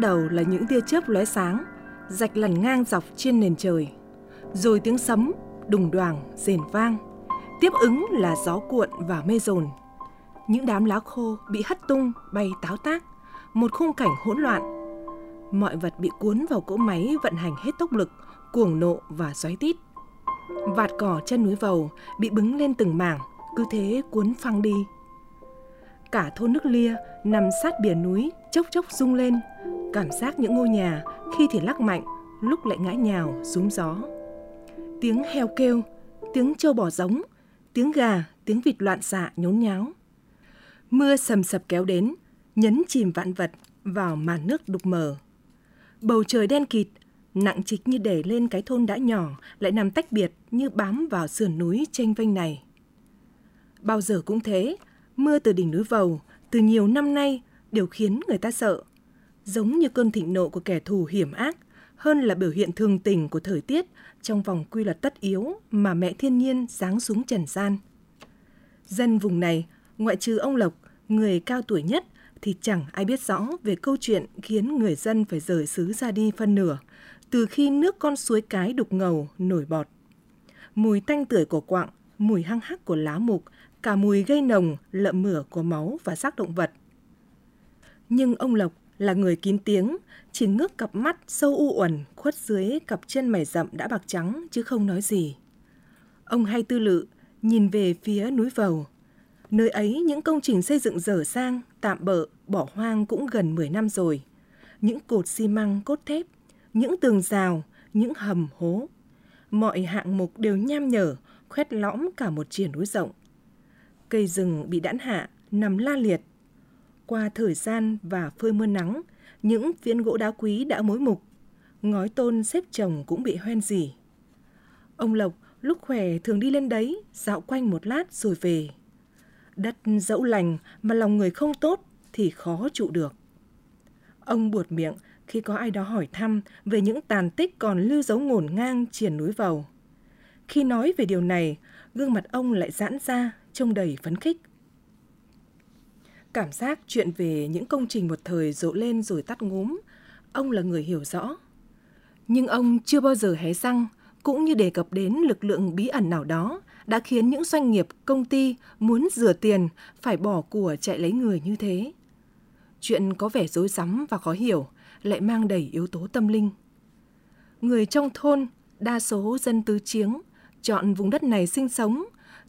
đầu là những tia chớp lóe sáng, rạch lằn ngang dọc trên nền trời. Rồi tiếng sấm, đùng đoàng, rền vang. Tiếp ứng là gió cuộn và mê dồn. Những đám lá khô bị hất tung, bay táo tác. Một khung cảnh hỗn loạn. Mọi vật bị cuốn vào cỗ máy vận hành hết tốc lực, cuồng nộ và xoáy tít. Vạt cỏ chân núi vầu bị bứng lên từng mảng, cứ thế cuốn phăng đi. Cả thôn nước lia nằm sát bìa núi, chốc chốc rung lên, cảm giác những ngôi nhà khi thì lắc mạnh, lúc lại ngã nhào, rúm gió. Tiếng heo kêu, tiếng trâu bò giống, tiếng gà, tiếng vịt loạn xạ nhốn nháo. Mưa sầm sập kéo đến, nhấn chìm vạn vật vào màn nước đục mờ. Bầu trời đen kịt, nặng trịch như để lên cái thôn đã nhỏ lại nằm tách biệt như bám vào sườn núi tranh vênh này. Bao giờ cũng thế, mưa từ đỉnh núi Vầu từ nhiều năm nay đều khiến người ta sợ. Giống như cơn thịnh nộ của kẻ thù hiểm ác, hơn là biểu hiện thường tình của thời tiết trong vòng quy luật tất yếu mà mẹ thiên nhiên giáng xuống trần gian. Dân vùng này, ngoại trừ ông Lộc, người cao tuổi nhất, thì chẳng ai biết rõ về câu chuyện khiến người dân phải rời xứ ra đi phân nửa, từ khi nước con suối cái đục ngầu nổi bọt. Mùi tanh tưởi của quặng, mùi hăng hắc của lá mục, cả mùi gây nồng, lợm mửa của máu và xác động vật. Nhưng ông Lộc là người kín tiếng, chỉ ngước cặp mắt sâu u uẩn khuất dưới cặp chân mày rậm đã bạc trắng chứ không nói gì. Ông hay tư lự, nhìn về phía núi Vầu. Nơi ấy những công trình xây dựng dở sang, tạm bợ, bỏ hoang cũng gần 10 năm rồi. Những cột xi măng, cốt thép, những tường rào, những hầm hố. Mọi hạng mục đều nham nhở, khoét lõm cả một triển núi rộng. Cây rừng bị đãn hạ, nằm la liệt. Qua thời gian và phơi mưa nắng, những phiến gỗ đá quý đã mối mục. Ngói tôn xếp chồng cũng bị hoen dỉ. Ông Lộc lúc khỏe thường đi lên đấy, dạo quanh một lát rồi về. Đất dẫu lành mà lòng người không tốt thì khó trụ được. Ông buột miệng khi có ai đó hỏi thăm về những tàn tích còn lưu dấu ngổn ngang triển núi vầu. Khi nói về điều này, gương mặt ông lại giãn ra, trông đầy phấn khích. Cảm giác chuyện về những công trình một thời rộ lên rồi tắt ngúm, ông là người hiểu rõ. Nhưng ông chưa bao giờ hé răng, cũng như đề cập đến lực lượng bí ẩn nào đó đã khiến những doanh nghiệp, công ty muốn rửa tiền phải bỏ của chạy lấy người như thế. Chuyện có vẻ rối rắm và khó hiểu, lại mang đầy yếu tố tâm linh. Người trong thôn, đa số dân tứ chiếng, chọn vùng đất này sinh sống,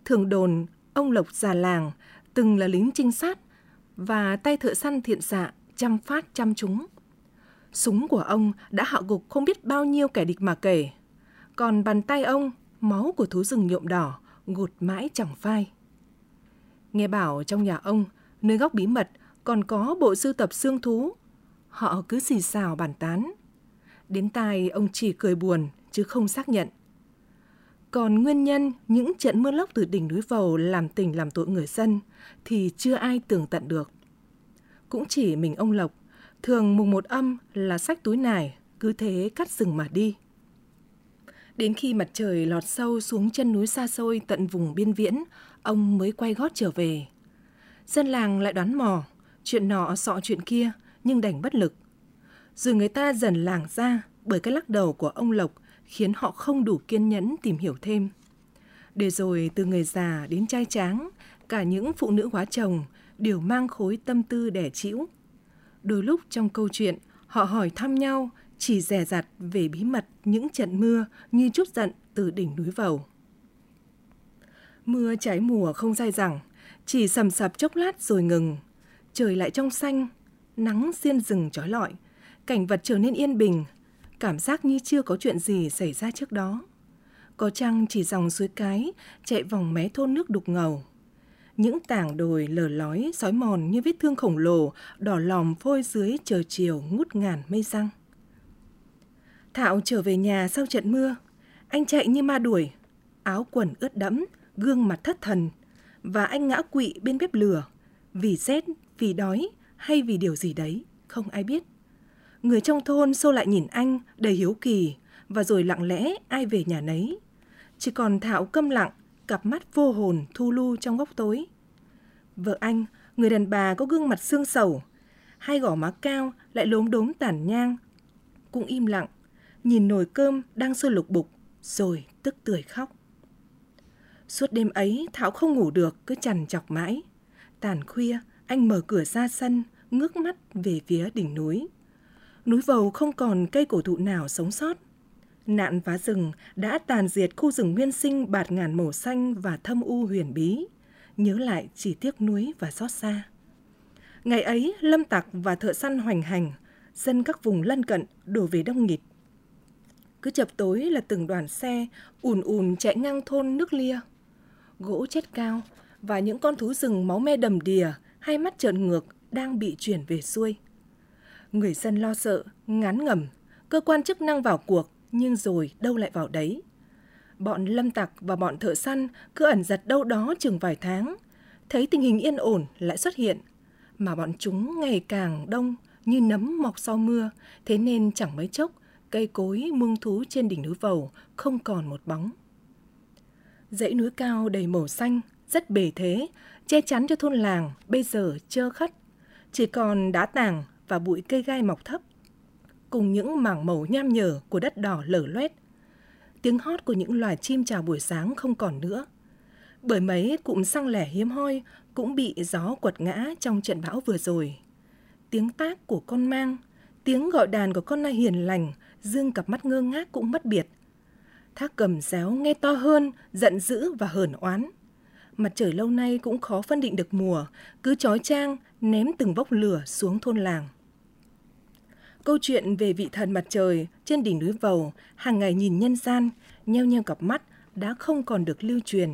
thường đồn ông Lộc già làng từng là lính trinh sát và tay thợ săn thiện xạ chăm phát chăm chúng. Súng của ông đã hạ gục không biết bao nhiêu kẻ địch mà kể. Còn bàn tay ông, máu của thú rừng nhuộm đỏ, gột mãi chẳng phai. Nghe bảo trong nhà ông, nơi góc bí mật còn có bộ sưu tập xương thú. Họ cứ xì xào bàn tán. Đến tai ông chỉ cười buồn chứ không xác nhận. Còn nguyên nhân những trận mưa lốc từ đỉnh núi Vầu làm tình làm tội người dân thì chưa ai tưởng tận được. Cũng chỉ mình ông Lộc, thường mùng một âm là sách túi nải, cứ thế cắt rừng mà đi. Đến khi mặt trời lọt sâu xuống chân núi xa xôi tận vùng biên viễn, ông mới quay gót trở về. Dân làng lại đoán mò, chuyện nọ sọ chuyện kia, nhưng đành bất lực. Rồi người ta dần làng ra bởi cái lắc đầu của ông Lộc khiến họ không đủ kiên nhẫn tìm hiểu thêm. Để rồi từ người già đến trai tráng, cả những phụ nữ hóa chồng đều mang khối tâm tư đẻ chĩu. Đôi lúc trong câu chuyện, họ hỏi thăm nhau, chỉ rẻ rặt về bí mật những trận mưa như chút giận từ đỉnh núi Vầu. Mưa trái mùa không dai dẳng, chỉ sầm sập chốc lát rồi ngừng. Trời lại trong xanh, nắng xiên rừng trói lọi, cảnh vật trở nên yên bình, cảm giác như chưa có chuyện gì xảy ra trước đó. Có chăng chỉ dòng suối cái chạy vòng mé thôn nước đục ngầu. Những tảng đồi lở lói, sói mòn như vết thương khổng lồ, đỏ lòm phôi dưới trời chiều ngút ngàn mây răng. Thạo trở về nhà sau trận mưa. Anh chạy như ma đuổi, áo quần ướt đẫm, gương mặt thất thần. Và anh ngã quỵ bên bếp lửa, vì rét, vì đói hay vì điều gì đấy, không ai biết. Người trong thôn xô lại nhìn anh đầy hiếu kỳ và rồi lặng lẽ ai về nhà nấy. Chỉ còn Thảo câm lặng, cặp mắt vô hồn thu lu trong góc tối. Vợ anh, người đàn bà có gương mặt xương sầu, hai gò má cao lại lốm đốm tản nhang. Cũng im lặng, nhìn nồi cơm đang sôi lục bục, rồi tức tưởi khóc. Suốt đêm ấy Thảo không ngủ được, cứ chằn chọc mãi. Tàn khuya, anh mở cửa ra sân, ngước mắt về phía đỉnh núi. Núi Vầu không còn cây cổ thụ nào sống sót. Nạn phá rừng đã tàn diệt khu rừng nguyên sinh bạt ngàn màu xanh và thâm u huyền bí. Nhớ lại chỉ tiếc núi và xót xa. Ngày ấy, lâm tặc và thợ săn hoành hành, dân các vùng lân cận đổ về đông nghịt. Cứ chập tối là từng đoàn xe ùn ùn chạy ngang thôn nước lia. Gỗ chết cao và những con thú rừng máu me đầm đìa hai mắt trợn ngược đang bị chuyển về xuôi. Người dân lo sợ, ngán ngẩm, cơ quan chức năng vào cuộc nhưng rồi đâu lại vào đấy. Bọn lâm tặc và bọn thợ săn cứ ẩn giật đâu đó chừng vài tháng, thấy tình hình yên ổn lại xuất hiện, mà bọn chúng ngày càng đông như nấm mọc sau mưa, thế nên chẳng mấy chốc cây cối mương thú trên đỉnh núi Vầu không còn một bóng. Dãy núi cao đầy màu xanh, rất bề thế, che chắn cho thôn làng bây giờ trơ khất, chỉ còn đá tảng và bụi cây gai mọc thấp, cùng những mảng màu nham nhở của đất đỏ lở loét. Tiếng hót của những loài chim chào buổi sáng không còn nữa. Bởi mấy cụm xăng lẻ hiếm hoi cũng bị gió quật ngã trong trận bão vừa rồi. Tiếng tác của con mang, tiếng gọi đàn của con nai hiền lành, dương cặp mắt ngơ ngác cũng mất biệt. Thác cầm réo nghe to hơn, giận dữ và hờn oán. Mặt trời lâu nay cũng khó phân định được mùa, cứ chói trang ném từng vốc lửa xuống thôn làng. Câu chuyện về vị thần mặt trời trên đỉnh núi Vầu hàng ngày nhìn nhân gian, nheo nheo cặp mắt đã không còn được lưu truyền.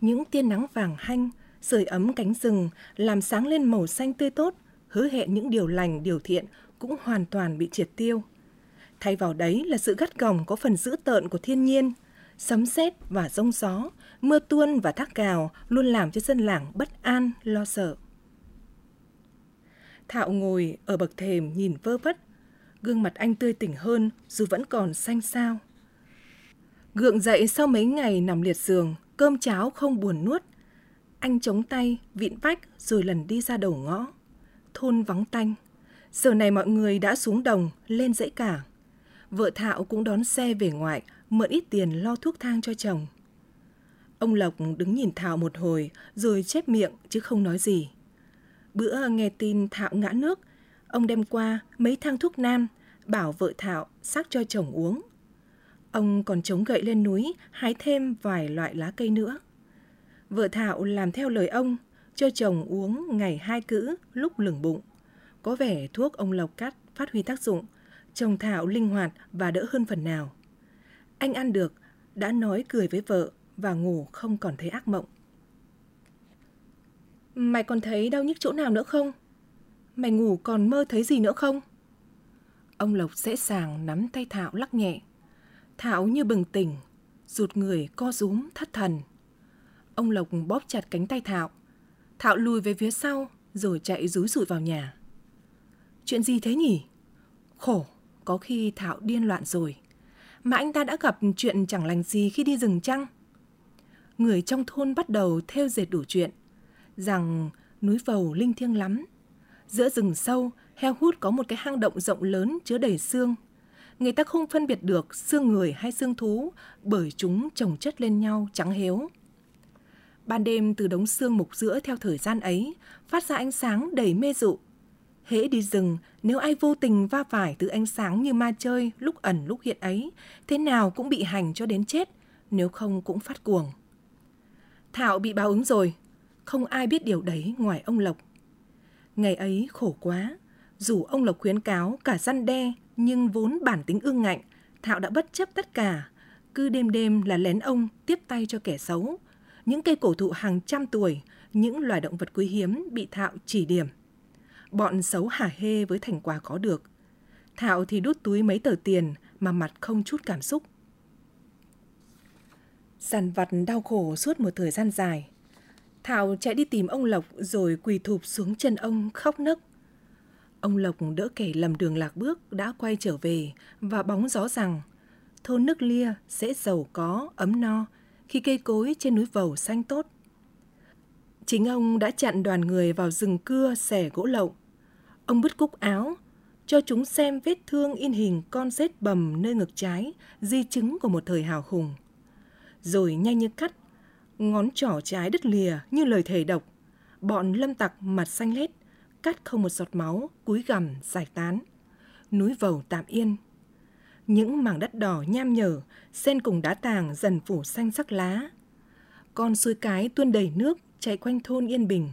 Những tia nắng vàng hanh, sưởi ấm cánh rừng làm sáng lên màu xanh tươi tốt, hứa hẹn những điều lành, điều thiện cũng hoàn toàn bị triệt tiêu. Thay vào đấy là sự gắt gỏng có phần dữ tợn của thiên nhiên, sấm sét và rông gió, mưa tuôn và thác cào luôn làm cho dân làng bất an, lo sợ. Thạo ngồi ở bậc thềm nhìn vơ vất, gương mặt anh tươi tỉnh hơn dù vẫn còn xanh xao. Gượng dậy sau mấy ngày nằm liệt giường, cơm cháo không buồn nuốt. Anh chống tay, vịn vách rồi lần đi ra đầu ngõ. Thôn vắng tanh. Giờ này mọi người đã xuống đồng, lên dãy cả. Vợ Thạo cũng đón xe về ngoại, mượn ít tiền lo thuốc thang cho chồng. Ông Lộc đứng nhìn Thảo một hồi rồi chép miệng chứ không nói gì. Bữa nghe tin thảo ngã nước, ông đem qua mấy thang thuốc nam, bảo vợ thảo sắc cho chồng uống. Ông còn chống gậy lên núi, hái thêm vài loại lá cây nữa. Vợ thảo làm theo lời ông, cho chồng uống ngày hai cữ lúc lửng bụng. Có vẻ thuốc ông Lộc cắt phát huy tác dụng, chồng Thảo linh hoạt và đỡ hơn phần nào. Anh ăn được, đã nói cười với vợ và ngủ không còn thấy ác mộng. Mày còn thấy đau nhức chỗ nào nữa không? Mày ngủ còn mơ thấy gì nữa không? Ông Lộc dễ sàng nắm tay Thảo lắc nhẹ. Thảo như bừng tỉnh, rụt người co rúm thất thần. Ông Lộc bóp chặt cánh tay Thảo. Thảo lùi về phía sau rồi chạy rúi rụi vào nhà. Chuyện gì thế nhỉ? Khổ, có khi Thảo điên loạn rồi. Mà anh ta đã gặp chuyện chẳng lành gì khi đi rừng chăng? Người trong thôn bắt đầu theo dệt đủ chuyện. Rằng núi vầu linh thiêng lắm. Giữa rừng sâu, heo hút có một cái hang động rộng lớn chứa đầy xương. Người ta không phân biệt được xương người hay xương thú bởi chúng chồng chất lên nhau trắng héo. Ban đêm từ đống xương mục giữa theo thời gian ấy phát ra ánh sáng đầy mê dụ Hễ đi rừng, nếu ai vô tình va phải từ ánh sáng như ma chơi lúc ẩn lúc hiện ấy, thế nào cũng bị hành cho đến chết, nếu không cũng phát cuồng. Thảo bị báo ứng rồi, không ai biết điều đấy ngoài ông Lộc. Ngày ấy khổ quá, dù ông Lộc khuyến cáo cả răn đe, nhưng vốn bản tính ương ngạnh, Thảo đã bất chấp tất cả, cứ đêm đêm là lén ông tiếp tay cho kẻ xấu. Những cây cổ thụ hàng trăm tuổi, những loài động vật quý hiếm bị Thạo chỉ điểm – Bọn xấu hả hê với thành quả có được. Thạo thì đút túi mấy tờ tiền mà mặt không chút cảm xúc. Sàn vặt đau khổ suốt một thời gian dài. Thảo chạy đi tìm ông Lộc rồi quỳ thụp xuống chân ông khóc nấc. Ông Lộc đỡ kẻ lầm đường lạc bước đã quay trở về và bóng gió rằng thôn nước lia sẽ giàu có, ấm no khi cây cối trên núi vầu xanh tốt. Chính ông đã chặn đoàn người vào rừng cưa xẻ gỗ lậu Ông bứt cúc áo, cho chúng xem vết thương in hình con rết bầm nơi ngực trái, di chứng của một thời hào hùng. Rồi nhanh như cắt, ngón trỏ trái đứt lìa như lời thề độc. Bọn lâm tặc mặt xanh lét, cắt không một giọt máu, cúi gằm giải tán. Núi vầu tạm yên. Những mảng đất đỏ nham nhở, xen cùng đá tàng dần phủ xanh sắc lá. Con suối cái tuôn đầy nước, chạy quanh thôn yên bình.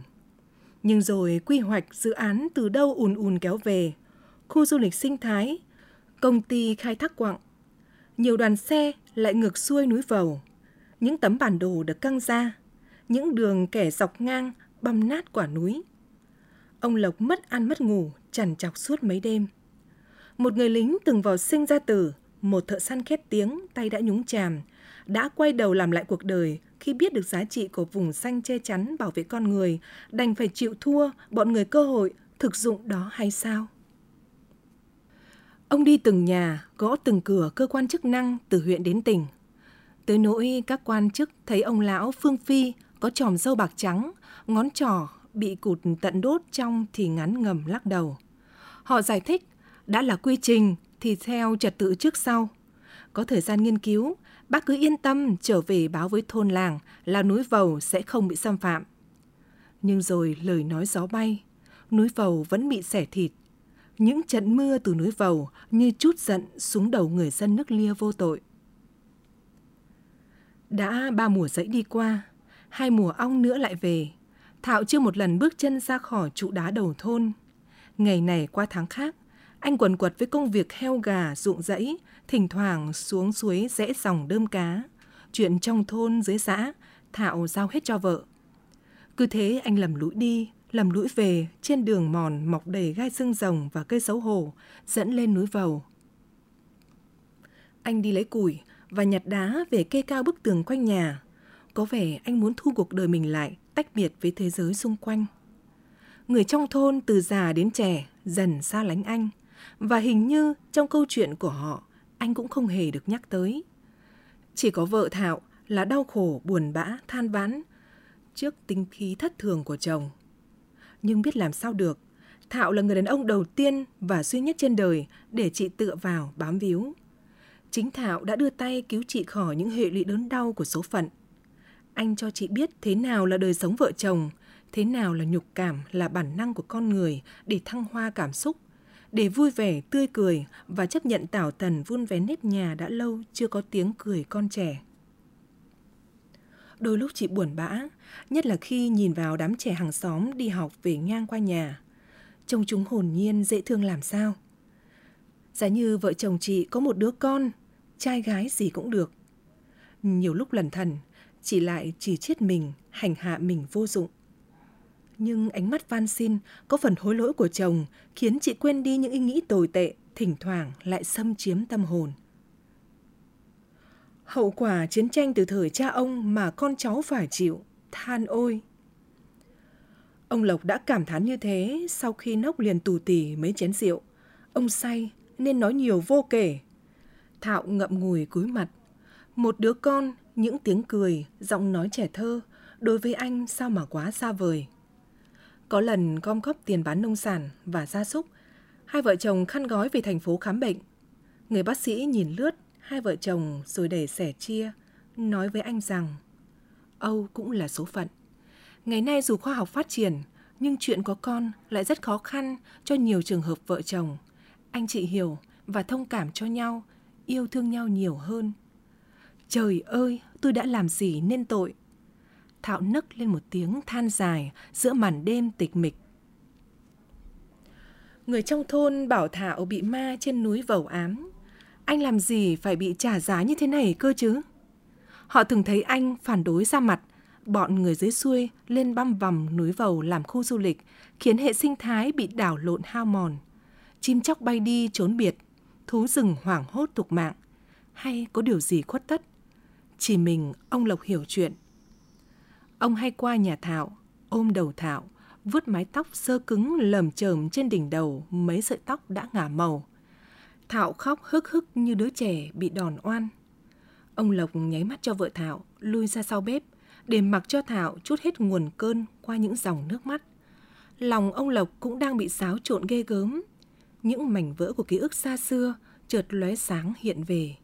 Nhưng rồi quy hoạch dự án từ đâu ùn ùn kéo về, khu du lịch sinh thái, công ty khai thác quặng. Nhiều đoàn xe lại ngược xuôi núi vầu. Những tấm bản đồ được căng ra, những đường kẻ dọc ngang băm nát quả núi. Ông Lộc mất ăn mất ngủ, chằn chọc suốt mấy đêm. Một người lính từng vào sinh ra tử, một thợ săn khét tiếng, tay đã nhúng chàm, đã quay đầu làm lại cuộc đời khi biết được giá trị của vùng xanh che chắn bảo vệ con người, đành phải chịu thua bọn người cơ hội thực dụng đó hay sao? Ông đi từng nhà, gõ từng cửa cơ quan chức năng từ huyện đến tỉnh. Tới nỗi các quan chức thấy ông lão Phương Phi có tròm dâu bạc trắng, ngón trỏ bị cụt tận đốt trong thì ngắn ngầm lắc đầu. Họ giải thích, đã là quy trình thì theo trật tự trước sau. Có thời gian nghiên cứu, bác cứ yên tâm trở về báo với thôn làng là núi vầu sẽ không bị xâm phạm. Nhưng rồi lời nói gió bay, núi vầu vẫn bị xẻ thịt. Những trận mưa từ núi vầu như chút giận xuống đầu người dân nước lia vô tội. Đã ba mùa dãy đi qua, hai mùa ong nữa lại về. Thảo chưa một lần bước chân ra khỏi trụ đá đầu thôn. Ngày này qua tháng khác, anh quần quật với công việc heo gà, ruộng rẫy, thỉnh thoảng xuống suối rẽ dòng đơm cá. Chuyện trong thôn dưới xã, thảo giao hết cho vợ. Cứ thế anh lầm lũi đi, lầm lũi về trên đường mòn mọc đầy gai xương rồng và cây xấu hổ, dẫn lên núi vầu. Anh đi lấy củi và nhặt đá về kê cao bức tường quanh nhà. Có vẻ anh muốn thu cuộc đời mình lại, tách biệt với thế giới xung quanh. Người trong thôn từ già đến trẻ dần xa lánh anh – và hình như trong câu chuyện của họ, anh cũng không hề được nhắc tới. Chỉ có vợ Thảo là đau khổ, buồn bã, than vãn trước tính khí thất thường của chồng. Nhưng biết làm sao được, Thảo là người đàn ông đầu tiên và duy nhất trên đời để chị tựa vào bám víu. Chính Thạo đã đưa tay cứu chị khỏi những hệ lụy đớn đau của số phận. Anh cho chị biết thế nào là đời sống vợ chồng, thế nào là nhục cảm, là bản năng của con người để thăng hoa cảm xúc – để vui vẻ, tươi cười và chấp nhận tảo tần vun vén nếp nhà đã lâu chưa có tiếng cười con trẻ. Đôi lúc chị buồn bã, nhất là khi nhìn vào đám trẻ hàng xóm đi học về ngang qua nhà. Trông chúng hồn nhiên dễ thương làm sao. Giả như vợ chồng chị có một đứa con, trai gái gì cũng được. Nhiều lúc lần thần, chị lại chỉ chết mình, hành hạ mình vô dụng nhưng ánh mắt van xin có phần hối lỗi của chồng khiến chị quên đi những ý nghĩ tồi tệ, thỉnh thoảng lại xâm chiếm tâm hồn. Hậu quả chiến tranh từ thời cha ông mà con cháu phải chịu, than ôi. Ông Lộc đã cảm thán như thế sau khi nốc liền tù tì mấy chén rượu. Ông say nên nói nhiều vô kể. Thạo ngậm ngùi cúi mặt. Một đứa con, những tiếng cười, giọng nói trẻ thơ, đối với anh sao mà quá xa vời. Có lần gom góp tiền bán nông sản và gia súc, hai vợ chồng khăn gói về thành phố khám bệnh. Người bác sĩ nhìn lướt hai vợ chồng rồi để sẻ chia, nói với anh rằng Âu cũng là số phận. Ngày nay dù khoa học phát triển, nhưng chuyện có con lại rất khó khăn cho nhiều trường hợp vợ chồng. Anh chị hiểu và thông cảm cho nhau, yêu thương nhau nhiều hơn. Trời ơi, tôi đã làm gì nên tội. Thạo nấc lên một tiếng than dài giữa màn đêm tịch mịch. Người trong thôn bảo Thạo bị ma trên núi vầu ám. Anh làm gì phải bị trả giá như thế này cơ chứ? Họ từng thấy anh phản đối ra mặt, bọn người dưới xuôi lên băm vằm núi vầu làm khu du lịch, khiến hệ sinh thái bị đảo lộn hao mòn. Chim chóc bay đi trốn biệt, thú rừng hoảng hốt tục mạng. Hay có điều gì khuất tất? Chỉ mình ông Lộc hiểu chuyện. Ông hay qua nhà Thảo, ôm đầu Thảo, vuốt mái tóc sơ cứng lởm chởm trên đỉnh đầu mấy sợi tóc đã ngả màu. Thảo khóc hức hức như đứa trẻ bị đòn oan. Ông Lộc nháy mắt cho vợ Thảo, lui ra sau bếp, để mặc cho Thảo chút hết nguồn cơn qua những dòng nước mắt. lòng ông Lộc cũng đang bị xáo trộn ghê gớm. Những mảnh vỡ của ký ức xa xưa chợt lóe sáng hiện về.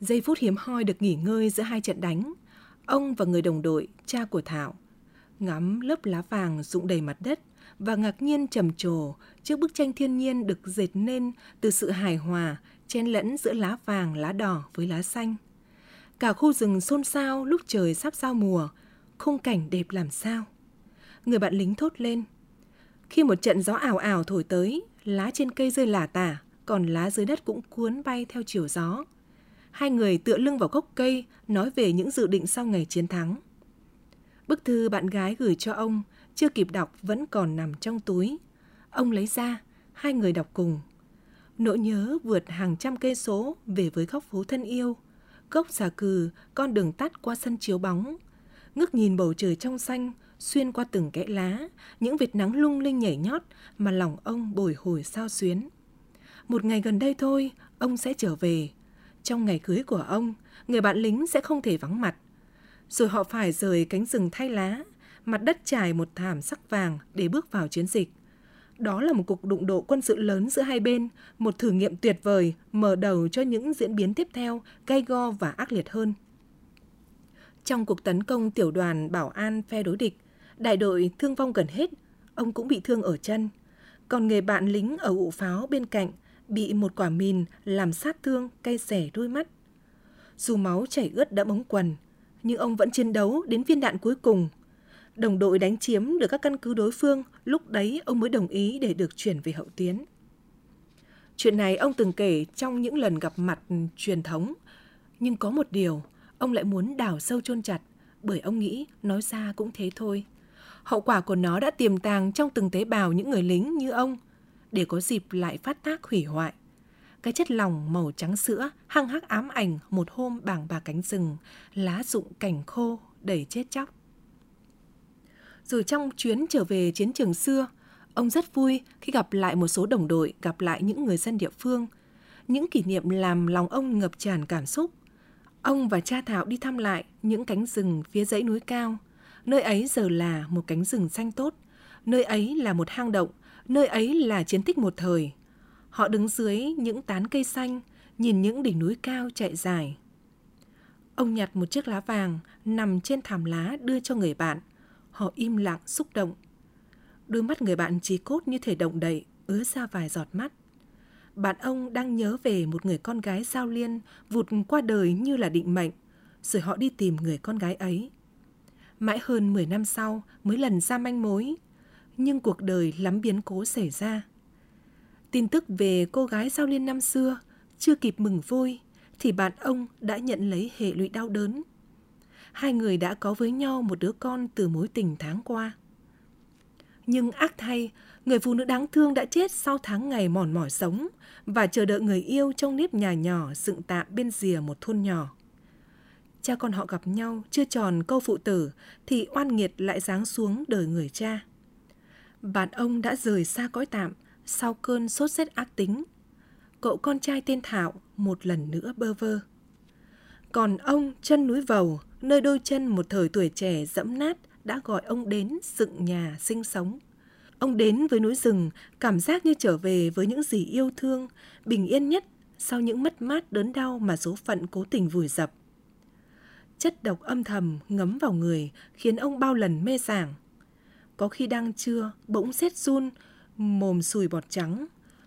Giây phút hiếm hoi được nghỉ ngơi giữa hai trận đánh, ông và người đồng đội, cha của Thảo, ngắm lớp lá vàng rụng đầy mặt đất và ngạc nhiên trầm trồ trước bức tranh thiên nhiên được dệt nên từ sự hài hòa chen lẫn giữa lá vàng, lá đỏ với lá xanh. Cả khu rừng xôn xao lúc trời sắp giao mùa, khung cảnh đẹp làm sao. Người bạn lính thốt lên. Khi một trận gió ảo ảo thổi tới, lá trên cây rơi lả tả, còn lá dưới đất cũng cuốn bay theo chiều gió. Hai người tựa lưng vào gốc cây, nói về những dự định sau ngày chiến thắng. Bức thư bạn gái gửi cho ông, chưa kịp đọc vẫn còn nằm trong túi. Ông lấy ra, hai người đọc cùng. Nỗi nhớ vượt hàng trăm cây số về với góc phố thân yêu. Gốc xà cừ, con đường tắt qua sân chiếu bóng. Ngước nhìn bầu trời trong xanh, xuyên qua từng kẽ lá, những vệt nắng lung linh nhảy nhót mà lòng ông bồi hồi sao xuyến. Một ngày gần đây thôi, ông sẽ trở về. Trong ngày cưới của ông, người bạn lính sẽ không thể vắng mặt. Rồi họ phải rời cánh rừng thay lá, mặt đất trải một thảm sắc vàng để bước vào chiến dịch. Đó là một cuộc đụng độ quân sự lớn giữa hai bên, một thử nghiệm tuyệt vời mở đầu cho những diễn biến tiếp theo gay go và ác liệt hơn. Trong cuộc tấn công tiểu đoàn bảo an phe đối địch, đại đội thương vong gần hết, ông cũng bị thương ở chân. Còn người bạn lính ở ụ pháo bên cạnh bị một quả mìn làm sát thương cay xẻ đôi mắt. Dù máu chảy ướt đẫm ống quần, nhưng ông vẫn chiến đấu đến viên đạn cuối cùng. Đồng đội đánh chiếm được các căn cứ đối phương, lúc đấy ông mới đồng ý để được chuyển về hậu tiến. Chuyện này ông từng kể trong những lần gặp mặt truyền thống, nhưng có một điều, ông lại muốn đào sâu chôn chặt, bởi ông nghĩ nói ra cũng thế thôi. Hậu quả của nó đã tiềm tàng trong từng tế bào những người lính như ông, để có dịp lại phát tác hủy hoại. Cái chất lỏng màu trắng sữa hăng hắc ám ảnh một hôm bảng bà cánh rừng, lá rụng cảnh khô đầy chết chóc. Rồi trong chuyến trở về chiến trường xưa, ông rất vui khi gặp lại một số đồng đội, gặp lại những người dân địa phương. Những kỷ niệm làm lòng ông ngập tràn cảm xúc. Ông và cha Thảo đi thăm lại những cánh rừng phía dãy núi cao. Nơi ấy giờ là một cánh rừng xanh tốt. Nơi ấy là một hang động. Nơi ấy là chiến tích một thời. Họ đứng dưới những tán cây xanh, nhìn những đỉnh núi cao chạy dài. Ông nhặt một chiếc lá vàng nằm trên thảm lá đưa cho người bạn. Họ im lặng xúc động. Đôi mắt người bạn trí cốt như thể động đậy, ứa ra vài giọt mắt. Bạn ông đang nhớ về một người con gái giao liên vụt qua đời như là định mệnh, rồi họ đi tìm người con gái ấy. Mãi hơn 10 năm sau mới lần ra manh mối, nhưng cuộc đời lắm biến cố xảy ra. Tin tức về cô gái giao liên năm xưa chưa kịp mừng vui thì bạn ông đã nhận lấy hệ lụy đau đớn. Hai người đã có với nhau một đứa con từ mối tình tháng qua. Nhưng ác thay, người phụ nữ đáng thương đã chết sau tháng ngày mòn mỏi sống và chờ đợi người yêu trong nếp nhà nhỏ dựng tạm bên rìa một thôn nhỏ. Cha con họ gặp nhau chưa tròn câu phụ tử thì oan nghiệt lại giáng xuống đời người cha. Bạn ông đã rời xa cõi tạm sau cơn sốt rét ác tính. Cậu con trai tên Thảo một lần nữa bơ vơ. Còn ông chân núi vầu, nơi đôi chân một thời tuổi trẻ dẫm nát đã gọi ông đến dựng nhà sinh sống. Ông đến với núi rừng, cảm giác như trở về với những gì yêu thương, bình yên nhất sau những mất mát đớn đau mà số phận cố tình vùi dập. Chất độc âm thầm ngấm vào người khiến ông bao lần mê sảng. Có khi đang trưa, bỗng xét run, mồm sùi bọt trắng.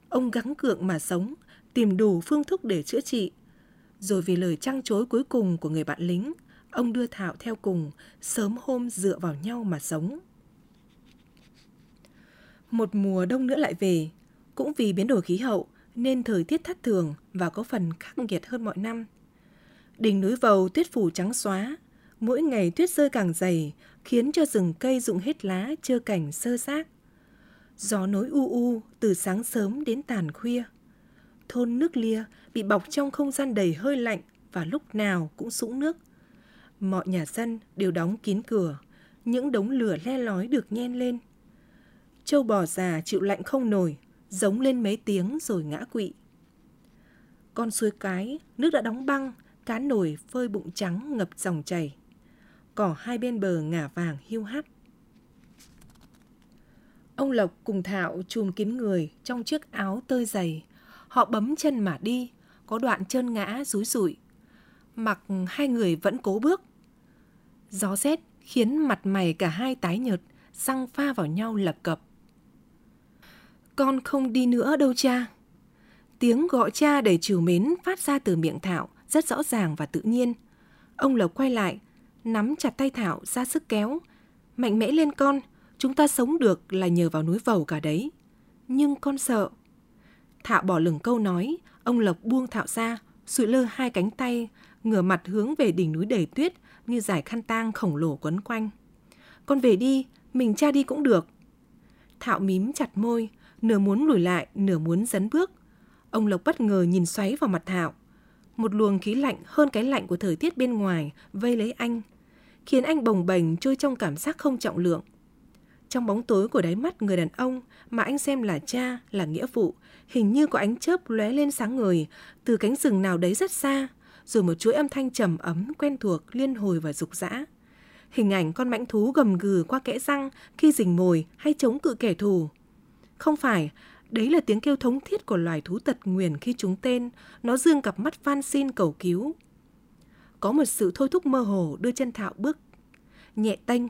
Ông gắng cượng mà sống, tìm đủ phương thức để chữa trị. Rồi vì lời trăng chối cuối cùng của người bạn lính, ông đưa Thảo theo cùng, sớm hôm dựa vào nhau mà sống. Một mùa đông nữa lại về, cũng vì biến đổi khí hậu nên thời tiết thất thường và có phần khắc nghiệt hơn mọi năm. Đỉnh núi vầu tuyết phủ trắng xóa, mỗi ngày tuyết rơi càng dày, khiến cho rừng cây rụng hết lá, trơ cảnh sơ xác. Gió nối u u từ sáng sớm đến tàn khuya. Thôn nước lia bị bọc trong không gian đầy hơi lạnh và lúc nào cũng sũng nước. Mọi nhà dân đều đóng kín cửa, những đống lửa le lói được nhen lên. Châu bò già chịu lạnh không nổi, giống lên mấy tiếng rồi ngã quỵ. Con suối cái, nước đã đóng băng, cá nổi phơi bụng trắng ngập dòng chảy. Cỏ hai bên bờ ngả vàng hiu hắt. Ông Lộc cùng thảo chùm kín người trong chiếc áo tơi dày. Họ bấm chân mà đi, có đoạn chân ngã rúi rụi. Mặc hai người vẫn cố bước. Gió rét khiến mặt mày cả hai tái nhợt, răng pha vào nhau lập cập. Con không đi nữa đâu cha. Tiếng gọi cha đầy trìu mến phát ra từ miệng Thảo rất rõ ràng và tự nhiên. Ông Lộc quay lại, nắm chặt tay Thảo ra sức kéo. Mạnh mẽ lên con, chúng ta sống được là nhờ vào núi vầu cả đấy. Nhưng con sợ. Thảo bỏ lửng câu nói, ông Lộc buông Thảo ra, sụi lơ hai cánh tay, ngửa mặt hướng về đỉnh núi đầy tuyết như giải khăn tang khổng lồ quấn quanh. Con về đi, mình cha đi cũng được. thảo mím chặt môi, nửa muốn lùi lại, nửa muốn dấn bước. Ông Lộc bất ngờ nhìn xoáy vào mặt thảo. Một luồng khí lạnh hơn cái lạnh của thời tiết bên ngoài vây lấy anh, khiến anh bồng bềnh trôi trong cảm giác không trọng lượng. Trong bóng tối của đáy mắt người đàn ông mà anh xem là cha, là nghĩa vụ, hình như có ánh chớp lóe lên sáng người từ cánh rừng nào đấy rất xa, rồi một chuỗi âm thanh trầm ấm quen thuộc liên hồi và rục rã. Hình ảnh con mãnh thú gầm gừ qua kẽ răng khi rình mồi hay chống cự kẻ thù. Không phải, đấy là tiếng kêu thống thiết của loài thú tật nguyền khi chúng tên, nó dương cặp mắt van xin cầu cứu. Có một sự thôi thúc mơ hồ đưa chân thạo bước. Nhẹ tênh,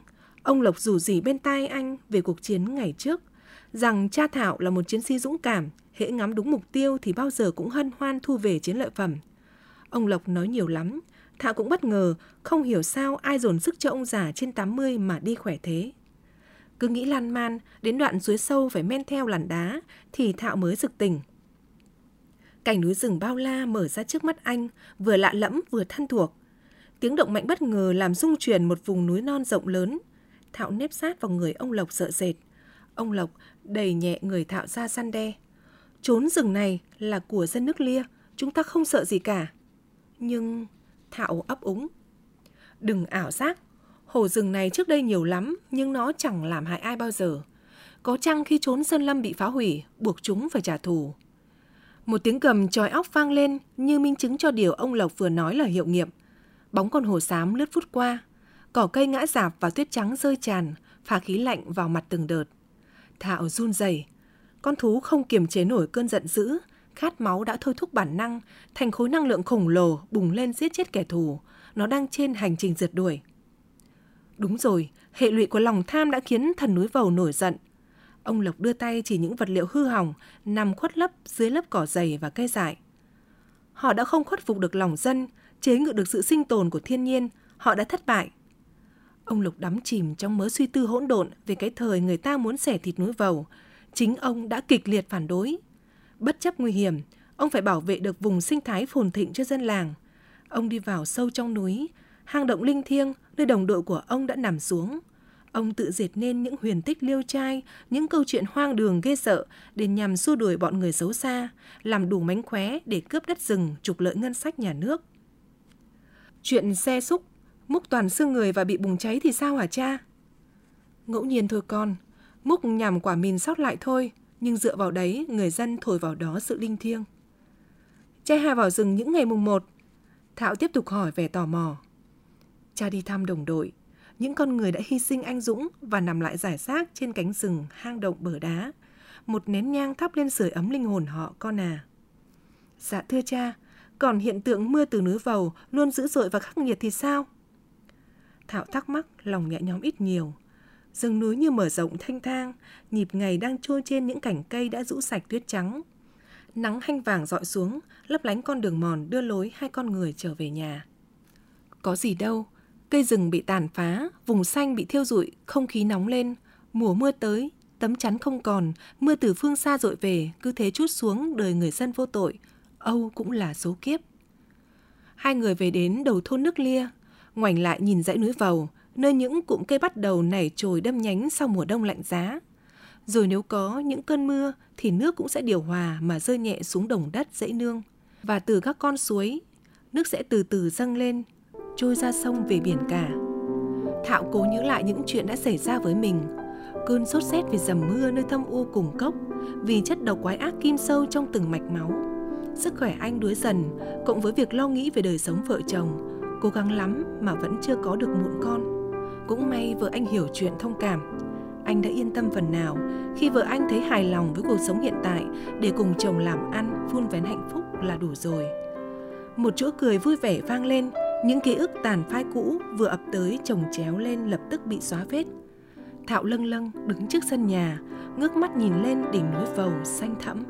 ông Lộc rủ rỉ bên tai anh về cuộc chiến ngày trước, rằng cha Thảo là một chiến sĩ dũng cảm, hễ ngắm đúng mục tiêu thì bao giờ cũng hân hoan thu về chiến lợi phẩm. Ông Lộc nói nhiều lắm, Thảo cũng bất ngờ, không hiểu sao ai dồn sức cho ông già trên 80 mà đi khỏe thế. Cứ nghĩ lan man, đến đoạn dưới sâu phải men theo làn đá, thì Thạo mới rực tỉnh. Cảnh núi rừng bao la mở ra trước mắt anh, vừa lạ lẫm vừa thân thuộc. Tiếng động mạnh bất ngờ làm rung chuyển một vùng núi non rộng lớn. Thạo nếp sát vào người ông Lộc sợ sệt. Ông Lộc đẩy nhẹ người Thạo ra săn đe. Trốn rừng này là của dân nước lia, chúng ta không sợ gì cả. Nhưng Thạo ấp úng. Đừng ảo giác, hổ rừng này trước đây nhiều lắm nhưng nó chẳng làm hại ai bao giờ. Có chăng khi trốn sơn lâm bị phá hủy, buộc chúng phải trả thù. Một tiếng gầm tròi óc vang lên như minh chứng cho điều ông Lộc vừa nói là hiệu nghiệm. Bóng con hổ xám lướt phút qua, cỏ cây ngã rạp và tuyết trắng rơi tràn, phá khí lạnh vào mặt từng đợt. Thạo run rẩy, con thú không kiềm chế nổi cơn giận dữ, khát máu đã thôi thúc bản năng, thành khối năng lượng khổng lồ bùng lên giết chết kẻ thù. Nó đang trên hành trình rượt đuổi. Đúng rồi, hệ lụy của lòng tham đã khiến thần núi vầu nổi giận. Ông Lộc đưa tay chỉ những vật liệu hư hỏng nằm khuất lấp dưới lớp cỏ dày và cây dại. Họ đã không khuất phục được lòng dân, chế ngự được sự sinh tồn của thiên nhiên, họ đã thất bại. Ông Lục đắm chìm trong mớ suy tư hỗn độn về cái thời người ta muốn xẻ thịt núi vầu. Chính ông đã kịch liệt phản đối. Bất chấp nguy hiểm, ông phải bảo vệ được vùng sinh thái phồn thịnh cho dân làng. Ông đi vào sâu trong núi, hang động linh thiêng nơi đồng đội của ông đã nằm xuống. Ông tự dệt nên những huyền tích liêu trai, những câu chuyện hoang đường ghê sợ để nhằm xua đuổi bọn người xấu xa, làm đủ mánh khóe để cướp đất rừng, trục lợi ngân sách nhà nước. Chuyện xe xúc, múc toàn xương người và bị bùng cháy thì sao hả cha? Ngẫu nhiên thôi con, múc nhằm quả mìn sót lại thôi, nhưng dựa vào đấy người dân thổi vào đó sự linh thiêng. Cha Hà vào rừng những ngày mùng một. Thảo tiếp tục hỏi về tò mò. Cha đi thăm đồng đội, những con người đã hy sinh anh dũng và nằm lại giải xác trên cánh rừng hang động bờ đá. Một nén nhang thắp lên sưởi ấm linh hồn họ con à. Dạ thưa cha, còn hiện tượng mưa từ núi vầu luôn dữ dội và khắc nghiệt thì sao? Thảo thắc mắc, lòng nhẹ nhóm ít nhiều. Rừng núi như mở rộng thanh thang, nhịp ngày đang trôi trên những cành cây đã rũ sạch tuyết trắng. Nắng hanh vàng dọi xuống, lấp lánh con đường mòn đưa lối hai con người trở về nhà. Có gì đâu, cây rừng bị tàn phá, vùng xanh bị thiêu rụi, không khí nóng lên, mùa mưa tới, tấm chắn không còn, mưa từ phương xa dội về, cứ thế chút xuống đời người dân vô tội, Âu cũng là số kiếp. Hai người về đến đầu thôn nước lia, ngoảnh lại nhìn dãy núi vầu, nơi những cụm cây bắt đầu nảy trồi đâm nhánh sau mùa đông lạnh giá. Rồi nếu có những cơn mưa thì nước cũng sẽ điều hòa mà rơi nhẹ xuống đồng đất dãy nương. Và từ các con suối, nước sẽ từ từ dâng lên, trôi ra sông về biển cả. Thạo cố nhớ lại những chuyện đã xảy ra với mình. Cơn sốt rét vì dầm mưa nơi thâm u cùng cốc, vì chất độc quái ác kim sâu trong từng mạch máu. Sức khỏe anh đuối dần, cộng với việc lo nghĩ về đời sống vợ chồng, cố gắng lắm mà vẫn chưa có được mụn con. Cũng may vợ anh hiểu chuyện thông cảm. anh đã yên tâm phần nào khi vợ anh thấy hài lòng với cuộc sống hiện tại để cùng chồng làm ăn, vun vén hạnh phúc là đủ rồi. Một chỗ cười vui vẻ vang lên, những ký ức tàn phai cũ vừa ập tới chồng chéo lên lập tức bị xóa vết. Thạo lâng lâng đứng trước sân nhà, ngước mắt nhìn lên đỉnh núi vầu xanh thẫm